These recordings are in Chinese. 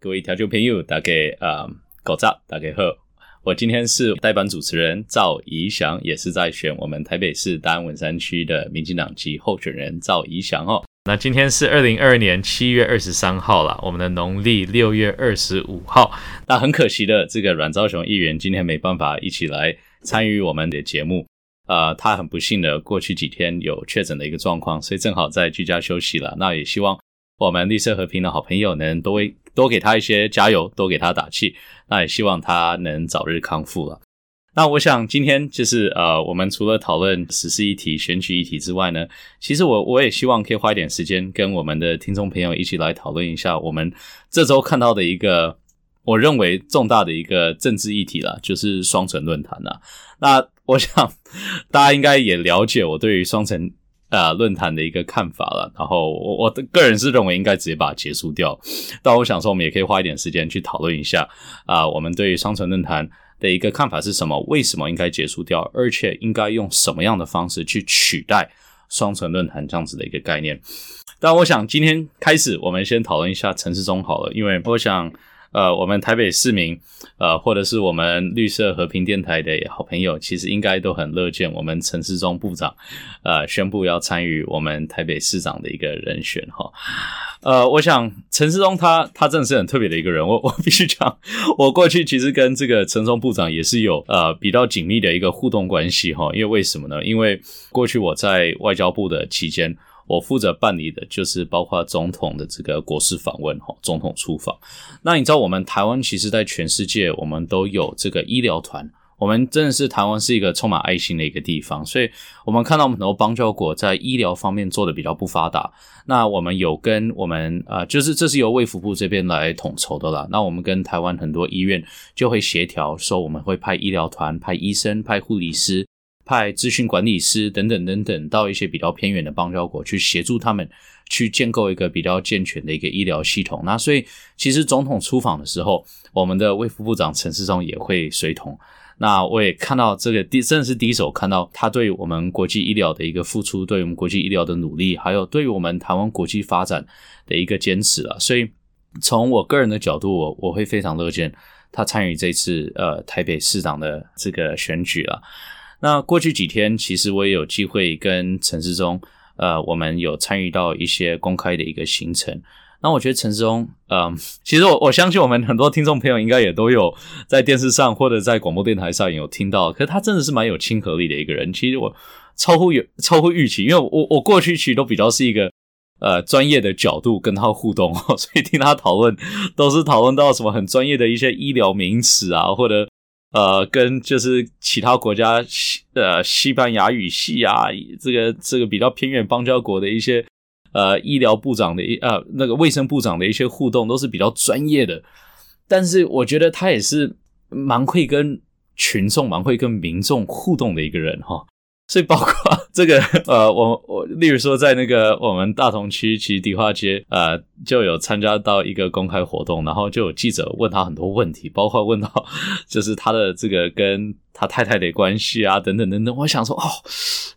各位调酒朋友，大家啊，早早大家好，我今天是代班主持人赵怡翔，也是在选我们台北市大安文山区的民进党籍候选人赵怡翔哦。那今天是二零二二年七月二十三号了，我们的农历六月二十五号。那很可惜的，这个阮昭雄议员今天没办法一起来参与我们的节目，呃，他很不幸的过去几天有确诊的一个状况，所以正好在居家休息了。那也希望我们绿色和平的好朋友能多为。多给他一些加油，多给他打气，那也希望他能早日康复了。那我想今天就是呃，我们除了讨论时事议题、选举议题之外呢，其实我我也希望可以花一点时间跟我们的听众朋友一起来讨论一下我们这周看到的一个我认为重大的一个政治议题啦，就是双城论坛啦。那我想大家应该也了解我对于双城。呃，论坛的一个看法了，然后我我的个人是认为应该直接把它结束掉，但我想说，我们也可以花一点时间去讨论一下啊、我们对于双城论坛的一个看法是什么？为什么应该结束掉？而且应该用什么样的方式去取代双城论坛这样子的一个概念？但我想今天开始，我们先讨论一下陈时中好了，因为我想。呃，我们台北市民，呃，或者是我们绿色和平电台的好朋友，其实应该都很乐见我们陈世忠部长，呃，宣布要参与我们台北市长的一个人选哈。呃，我想陈世忠他他真的是很特别的一个人，我 我必须讲，我过去其实跟这个陈时中部长也是有呃比较紧密的一个互动关系哈。因为为什么呢？因为过去我在外交部的期间。我负责办理的就是包括总统的这个国事访问，哈，总统出访。那你知道我们台湾其实，在全世界我们都有这个医疗团，我们真的是台湾是一个充满爱心的一个地方，所以我们看到很多邦交国在医疗方面做的比较不发达。那我们有跟我们啊、呃，就是这是由卫福部这边来统筹的啦。那我们跟台湾很多医院就会协调，说我们会派医疗团、派医生、派护理师。派资讯管理师等等等等到一些比较偏远的邦交国去协助他们去建构一个比较健全的一个医疗系统。那所以其实总统出访的时候，我们的卫福部长陈世忠也会随同。那我也看到这个第真的是第一手看到他对我们国际医疗的一个付出，对我们国际医疗的努力，还有对于我们台湾国际发展的一个坚持了。所以从我个人的角度，我我会非常乐见他参与这次呃台北市长的这个选举了。那过去几天，其实我也有机会跟陈世忠，呃，我们有参与到一些公开的一个行程。那我觉得陈世忠，嗯、其实我我相信我们很多听众朋友应该也都有在电视上或者在广播电台上有听到。可是他真的是蛮有亲和力的一个人。其实我超乎有超乎预期，因为我我过去其实都比较是一个呃专业的角度跟他互动，所以听他讨论都是讨论到什么很专业的一些医疗名词啊，或者。呃，跟就是其他国家西呃西班牙语系啊，这个这个比较偏远邦交国的一些呃医疗部长的一呃那个卫生部长的一些互动都是比较专业的，但是我觉得他也是蛮会跟群众、蛮会跟民众互动的一个人哈。所以包括 这个呃，我我例如说在那个我们大同区其实迪化街呃，就有参加到一个公开活动，然后就有记者问他很多问题，包括问到就是他的这个跟他太太的关系啊，等等等等。我想说哦，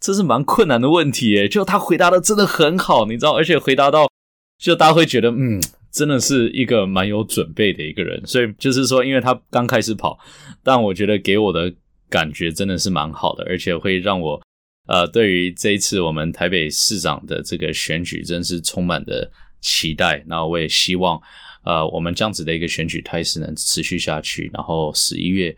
这是蛮困难的问题诶，就他回答的真的很好，你知道，而且回答到就大家会觉得嗯，真的是一个蛮有准备的一个人。所以就是说，因为他刚开始跑，但我觉得给我的。感觉真的是蛮好的，而且会让我呃，对于这一次我们台北市长的这个选举，真是充满的期待。那我也希望呃，我们这样子的一个选举态势能持续下去，然后十一月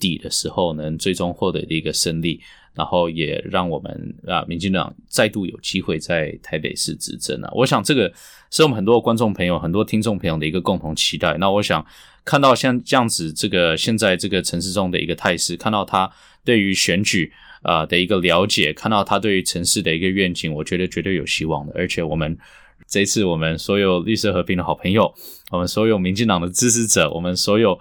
底的时候能最终获得一个胜利，然后也让我们啊，民进党再度有机会在台北市执政啊。我想这个是我们很多观众朋友、很多听众朋友的一个共同期待。那我想。看到像这样子，这个现在这个城市中的一个态势，看到他对于选举啊的一个了解，看到他对于城市的一个愿景，我觉得绝对有希望的。而且我们这一次，我们所有绿色和平的好朋友，我们所有民进党的支持者，我们所有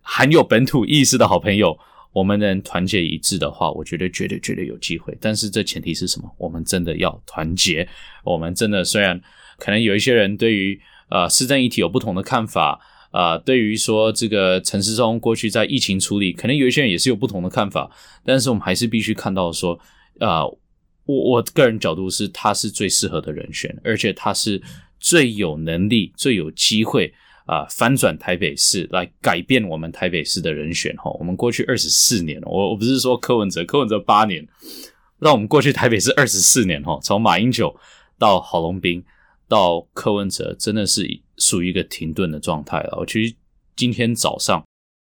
含有本土意识的好朋友，我们能团结一致的话，我觉得绝对绝对有机会。但是这前提是什么？我们真的要团结。我们真的虽然可能有一些人对于呃市政议题有不同的看法。啊、对于说这个陈时中过去在疫情处理，可能有一些人也是有不同的看法，但是我们还是必须看到说，啊、我我个人角度是他是最适合的人选，而且他是最有能力、最有机会啊、翻转台北市，来改变我们台北市的人选哈。我们过去二十四年，我我不是说柯文哲，柯文哲八年，让我们过去台北市二十四年哈，从马英九到郝龙斌到柯文哲，真的是属于一个停顿的状态了。我其实今天早上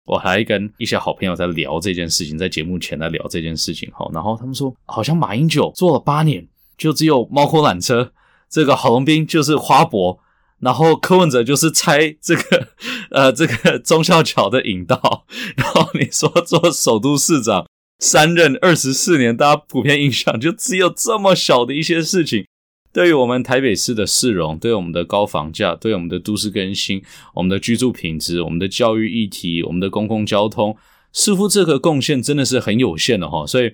我还跟一些好朋友在聊这件事情，在节目前在聊这件事情哈，然后他们说，好像马英九做了八年，就只有猫空缆车，这个郝龙斌就是花博。然后柯文哲就是拆这个，呃，这个忠孝桥的引道。然后你说做首都市长三任二十四年，大家普遍印象就只有这么小的一些事情，对于我们台北市的市容，对我们的高房价，对我们的都市更新，我们的居住品质，我们的教育议题，我们的公共交通，似乎这个贡献真的是很有限的哈。所以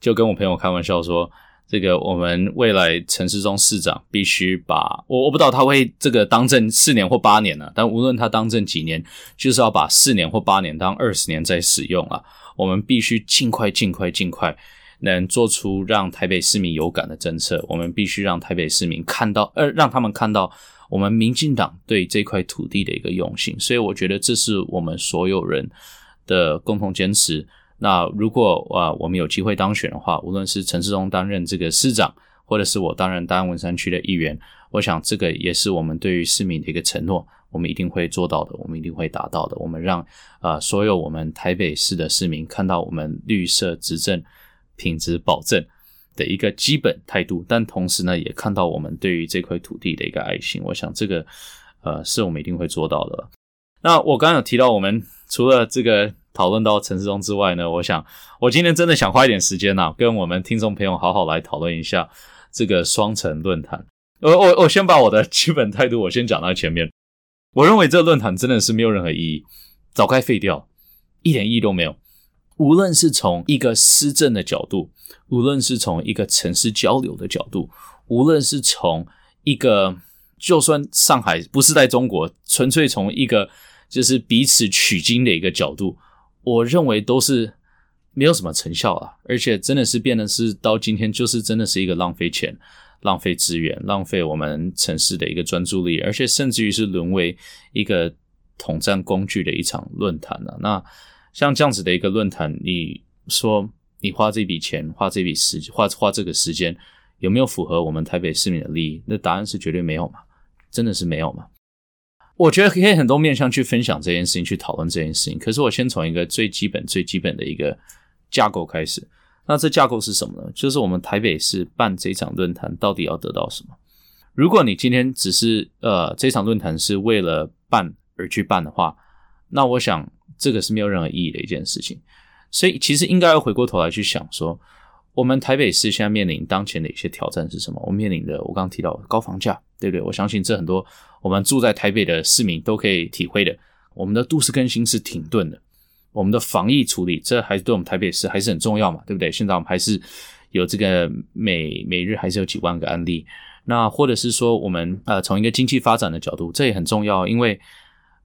就跟我朋友开玩笑说。这个我们未来城市中市长必须把我我不知道他会这个当政四年或八年呢、啊，但无论他当政几年，就是要把四年或八年当二十年再使用啊。我们必须尽快、尽快、尽快能做出让台北市民有感的政策。我们必须让台北市民看到，呃，让他们看到我们民进党对这块土地的一个用心。所以我觉得这是我们所有人的共同坚持。那如果啊，我们有机会当选的话，无论是陈世忠担任这个市长，或者是我担任大安文山区的议员，我想这个也是我们对于市民的一个承诺，我们一定会做到的，我们一定会达到的。我们让啊所有我们台北市的市民看到我们绿色执政品质保证的一个基本态度，但同时呢，也看到我们对于这块土地的一个爱心。我想这个呃是我们一定会做到的。那我刚刚有提到，我们除了这个。讨论到陈时中之外呢，我想我今天真的想花一点时间呐、啊，跟我们听众朋友好好来讨论一下这个双城论坛。我我我先把我的基本态度我先讲到前面。我认为这个论坛真的是没有任何意义，早该废掉，一点意义都没有。无论是从一个施政的角度，无论是从一个城市交流的角度，无论是从一个就算上海不是在中国，纯粹从一个就是彼此取经的一个角度。我认为都是没有什么成效啊，而且真的是变得是到今天就是真的是一个浪费钱、浪费资源、浪费我们城市的一个专注力，而且甚至于是沦为一个统战工具的一场论坛了。那像这样子的一个论坛，你说你花这笔钱、花这笔时、花花这个时间，有没有符合我们台北市民的利益？那答案是绝对没有嘛，真的是没有嘛。我觉得可以很多面向去分享这件事情，去讨论这件事情。可是我先从一个最基本、最基本的一个架构开始。那这架构是什么呢？就是我们台北市办这场论坛到底要得到什么？如果你今天只是呃这场论坛是为了办而去办的话，那我想这个是没有任何意义的一件事情。所以其实应该要回过头来去想说，我们台北市现在面临当前的一些挑战是什么？我们面临的我刚刚提到高房价，对不对？我相信这很多。我们住在台北的市民都可以体会的，我们的都市更新是停顿的，我们的防疫处理，这还是对我们台北市还是很重要嘛，对不对？现在我们还是有这个每每日还是有几万个案例，那或者是说我们呃从一个经济发展的角度，这也很重要，因为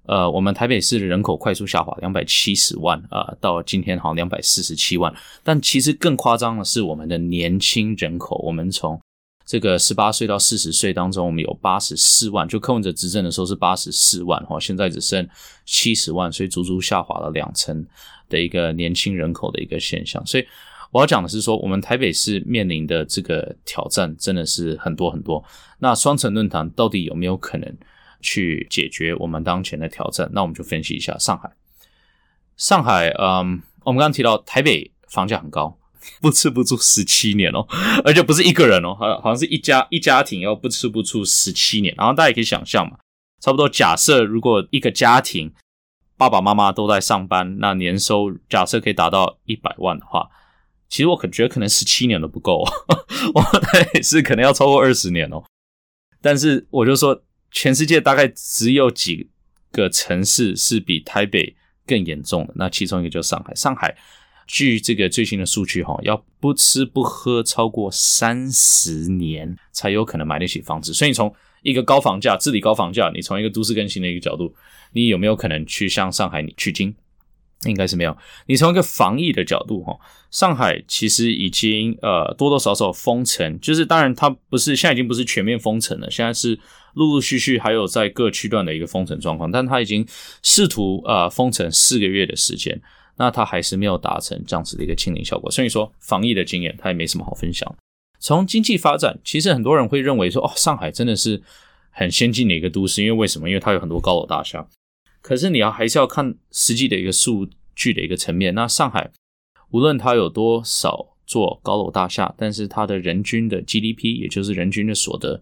呃我们台北市的人口快速下滑，两百七十万啊、到今天好像两百四十七万，但其实更夸张的是我们的年轻人口，我们从这个十八岁到四十岁当中，我们有八十四万，就柯文哲执政的时候是八十四万哈，现在只剩七十万，所以足足下滑了两成的一个年轻人口的一个现象。所以我要讲的是说，我们台北市面临的这个挑战真的是很多很多。那双城论坛到底有没有可能去解决我们当前的挑战？那我们就分析一下上海。上海，嗯，我们刚刚提到台北房价很高。不吃不住十七年哦，而且不是一个人哦，好像好像是一家一家庭要不吃不住十七年，然后大家也可以想象嘛，差不多假设如果一个家庭爸爸妈妈都在上班，那年收假设可以达到一百万的话，其实我可觉得可能十七年都不够，哦 我也是可能要超过二十年哦。但是我就说，全世界大概只有几个城市是比台北更严重的，那其中一个就是上海，上海。据这个最新的数据，哈，要不吃不喝超过三十年才有可能买得起房子。所以，你从一个高房价治理高房价，你从一个都市更新的一个角度，你有没有可能去向上海取经？应该是没有。你从一个防疫的角度，哈，上海其实已经呃多多少少封城，就是当然它不是现在已经不是全面封城了，现在是陆陆续续还有在各区段的一个封城状况，但它已经试图呃封城四个月的时间，那它还是没有达成这样子的一个清零效果。所以说防疫的经验它也没什么好分享。从经济发展，其实很多人会认为说，哦，上海真的是很先进的一个都市，因为为什么？因为它有很多高楼大厦。可是你要还是要看实际的一个数据的一个层面。那上海无论它有多少座高楼大厦，但是它的人均的 GDP，也就是人均的所得，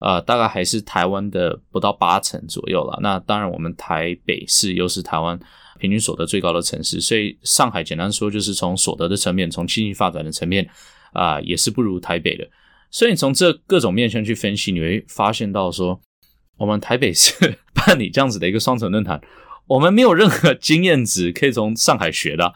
呃，大概还是台湾的不到八成左右了。那当然，我们台北市又是台湾平均所得最高的城市，所以上海简单说就是从所得的层面，从经济发展的层面啊，也是不如台北的。所以从这各种面向去分析，你会发现到说。我们台北市办理这样子的一个双城论坛，我们没有任何经验值可以从上海学的，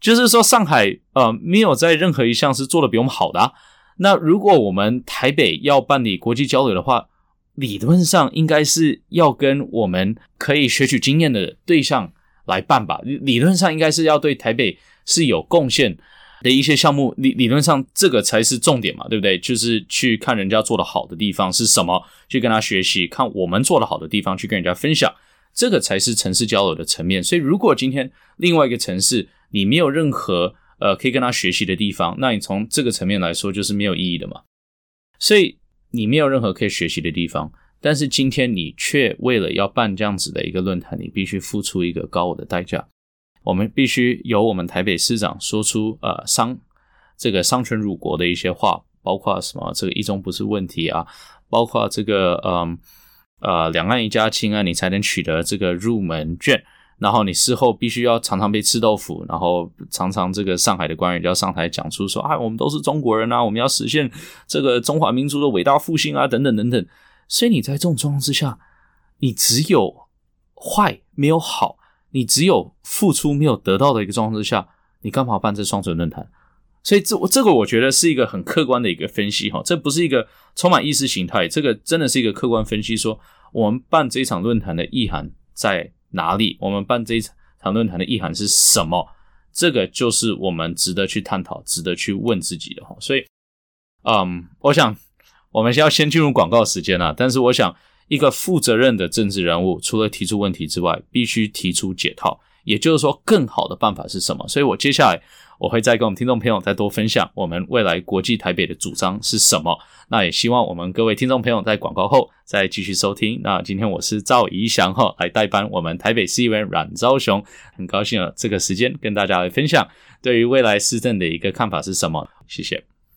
就是说上海呃没有在任何一项是做的比我们好的。那如果我们台北要办理国际交流的话，理论上应该是要跟我们可以学取经验的对象来办吧，理论上应该是要对台北是有贡献的一些项目，理理论上这个才是重点嘛，对不对？就是去看人家做得好的地方是什么，去跟他学习；看我们做得好的地方，去跟人家分享，这个才是城市交流的层面。所以，如果今天另外一个城市你没有任何呃可以跟他学习的地方，那你从这个层面来说就是没有意义的嘛。所以你没有任何可以学习的地方，但是今天你却为了要办这样子的一个论坛，你必须付出一个高额的代价。我们必须由我们台北市长说出呃商这个商权辱国的一些话，包括什么这个一中不是问题啊，包括这个嗯呃两岸一家亲啊，你才能取得这个入门券，然后你事后必须要常常被吃豆腐，然后常常这个上海的官员就要上台讲出说啊我们都是中国人啊，我们要实现这个中华民族的伟大复兴啊等等等等，所以你在这种状况之下，你只有坏没有好。你只有付出没有得到的一个状况之下，你干嘛办这双城论坛？所以这这个我觉得是一个很客观的一个分析哈，这不是一个充满意识形态，这个真的是一个客观分析，说我们办这一场论坛的意涵在哪里？我们办这一场论坛的意涵是什么？这个就是我们值得去探讨、值得去问自己的哈。所以，嗯，我想我们先要先进入广告时间了，但是我想。一个负责任的政治人物，除了提出问题之外，必须提出解套。也就是说，更好的办法是什么？所以我接下来我会再跟我们听众朋友再多分享我们未来国际台北的主张是什么。那也希望我们各位听众朋友在广告后再继续收听。那今天我是赵怡翔哈，来代班我们台北市议员阮昭雄，很高兴啊，这个时间跟大家来分享对于未来施政的一个看法是什么？谢谢。